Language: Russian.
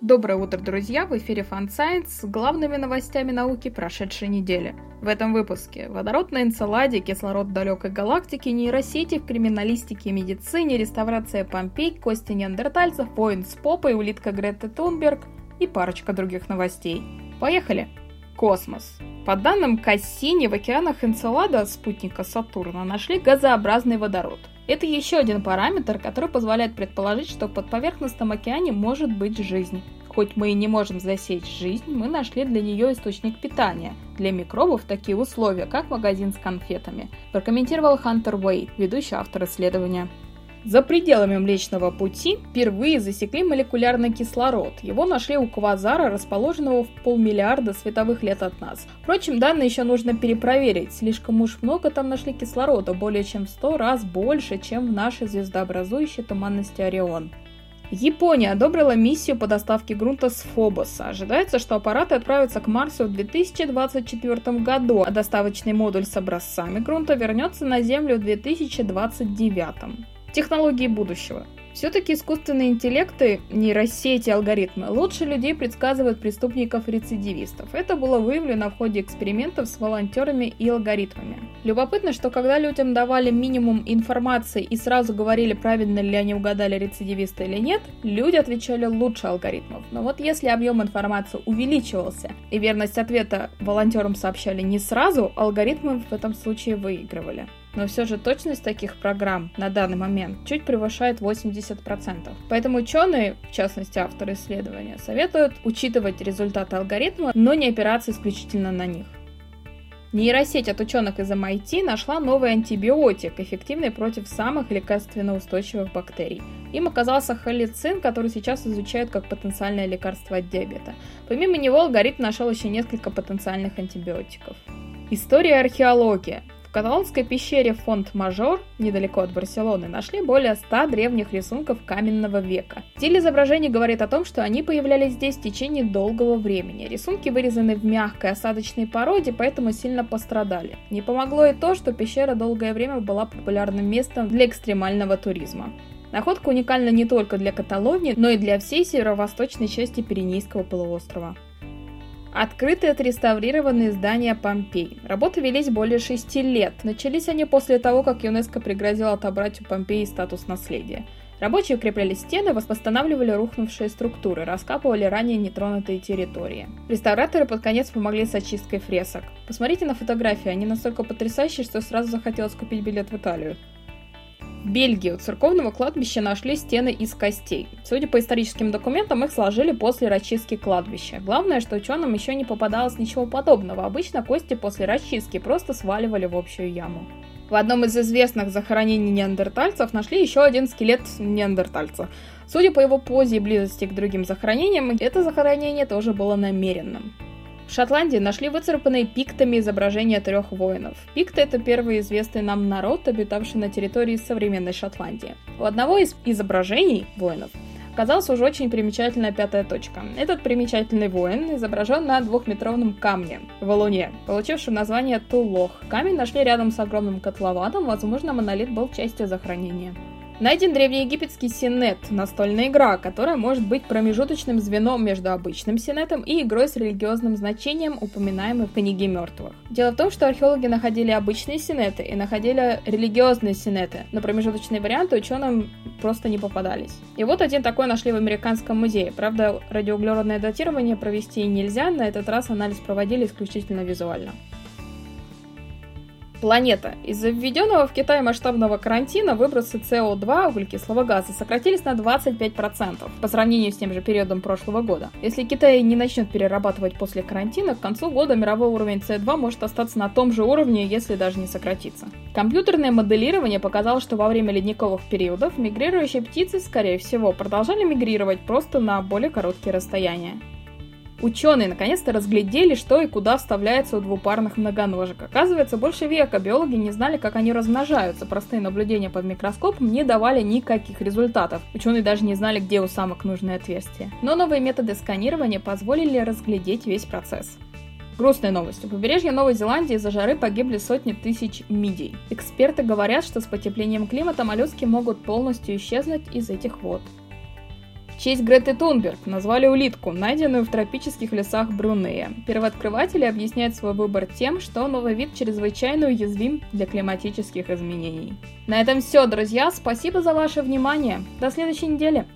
Доброе утро, друзья! В эфире Fun Science с главными новостями науки прошедшей недели. В этом выпуске водород на Энцеладе, кислород в далекой галактике, нейросети в криминалистике и медицине, реставрация Помпей, кости неандертальцев, воин с попой, улитка Греты Тунберг и парочка других новостей. Поехали! Космос. По данным Кассини, в океанах Энцелада, спутника Сатурна, нашли газообразный водород. Это еще один параметр, который позволяет предположить, что в подповерхностном океане может быть жизнь. Хоть мы и не можем засечь жизнь, мы нашли для нее источник питания. Для микробов такие условия, как магазин с конфетами, прокомментировал Хантер Уэйт, ведущий автор исследования. За пределами Млечного Пути впервые засекли молекулярный кислород. Его нашли у квазара, расположенного в полмиллиарда световых лет от нас. Впрочем, данные еще нужно перепроверить. Слишком уж много там нашли кислорода, более чем в 100 раз больше, чем в нашей звездообразующей туманности Орион. Япония одобрила миссию по доставке грунта с Фобоса. Ожидается, что аппараты отправятся к Марсу в 2024 году, а доставочный модуль с образцами грунта вернется на Землю в 2029. Технологии будущего. Все-таки искусственные интеллекты, нейросети, алгоритмы лучше людей предсказывают преступников-рецидивистов. Это было выявлено в ходе экспериментов с волонтерами и алгоритмами. Любопытно, что когда людям давали минимум информации и сразу говорили, правильно ли они угадали рецидивиста или нет, люди отвечали лучше алгоритмов. Но вот если объем информации увеличивался и верность ответа волонтерам сообщали не сразу, алгоритмы в этом случае выигрывали но все же точность таких программ на данный момент чуть превышает 80%. Поэтому ученые, в частности авторы исследования, советуют учитывать результаты алгоритма, но не опираться исключительно на них. Нейросеть от ученых из MIT нашла новый антибиотик, эффективный против самых лекарственно устойчивых бактерий. Им оказался холецин, который сейчас изучают как потенциальное лекарство от диабета. Помимо него алгоритм нашел еще несколько потенциальных антибиотиков. История и археология. В каталонской пещере Фонд-Мажор, недалеко от Барселоны, нашли более 100 древних рисунков каменного века. Стиль изображений говорит о том, что они появлялись здесь в течение долгого времени. Рисунки вырезаны в мягкой осадочной породе, поэтому сильно пострадали. Не помогло и то, что пещера долгое время была популярным местом для экстремального туризма. Находка уникальна не только для Каталонии, но и для всей северо-восточной части Пиренейского полуострова. Открыты отреставрированные здания Помпей. Работы велись более шести лет. Начались они после того, как ЮНЕСКО пригрозил отобрать у Помпеи статус наследия. Рабочие укрепляли стены, восстанавливали рухнувшие структуры, раскапывали ранее нетронутые территории. Реставраторы под конец помогли с очисткой фресок. Посмотрите на фотографии, они настолько потрясающие, что сразу захотелось купить билет в Италию. Бельгии у церковного кладбища нашли стены из костей. Судя по историческим документам, их сложили после расчистки кладбища. Главное, что ученым еще не попадалось ничего подобного. Обычно кости после расчистки просто сваливали в общую яму. В одном из известных захоронений неандертальцев нашли еще один скелет неандертальца. Судя по его позе и близости к другим захоронениям, это захоронение тоже было намеренным. В Шотландии нашли выцарапанные пиктами изображения трех воинов. Пикты — это первый известный нам народ, обитавший на территории современной Шотландии. У одного из изображений воинов оказалась уже очень примечательная пятая точка. Этот примечательный воин изображен на двухметровом камне в Луне, получившем название Тулох. Камень нашли рядом с огромным котлованом, возможно, монолит был частью захоронения. Найден древнеегипетский синет, настольная игра, которая может быть промежуточным звеном между обычным синетом и игрой с религиозным значением, упоминаемой в книге мертвых. Дело в том, что археологи находили обычные синеты и находили религиозные синеты, но промежуточные варианты ученым просто не попадались. И вот один такой нашли в Американском музее. Правда, радиоуглеродное датирование провести нельзя, на этот раз анализ проводили исключительно визуально. Планета. Из-за введенного в Китае масштабного карантина выбросы СО2, углекислого газа, сократились на 25% по сравнению с тем же периодом прошлого года. Если Китай не начнет перерабатывать после карантина, к концу года мировой уровень СО2 может остаться на том же уровне, если даже не сократиться. Компьютерное моделирование показало, что во время ледниковых периодов мигрирующие птицы, скорее всего, продолжали мигрировать просто на более короткие расстояния. Ученые наконец-то разглядели, что и куда вставляется у двупарных многоножек. Оказывается, больше века биологи не знали, как они размножаются. Простые наблюдения под микроскопом не давали никаких результатов. Ученые даже не знали, где у самок нужное отверстие. Но новые методы сканирования позволили разглядеть весь процесс. Грустная новость. У побережья Новой Зеландии из-за жары погибли сотни тысяч мидий. Эксперты говорят, что с потеплением климата моллюски могут полностью исчезнуть из этих вод честь Греты Тунберг назвали улитку, найденную в тропических лесах Брунея. Первооткрыватели объясняют свой выбор тем, что новый вид чрезвычайно уязвим для климатических изменений. На этом все, друзья. Спасибо за ваше внимание. До следующей недели.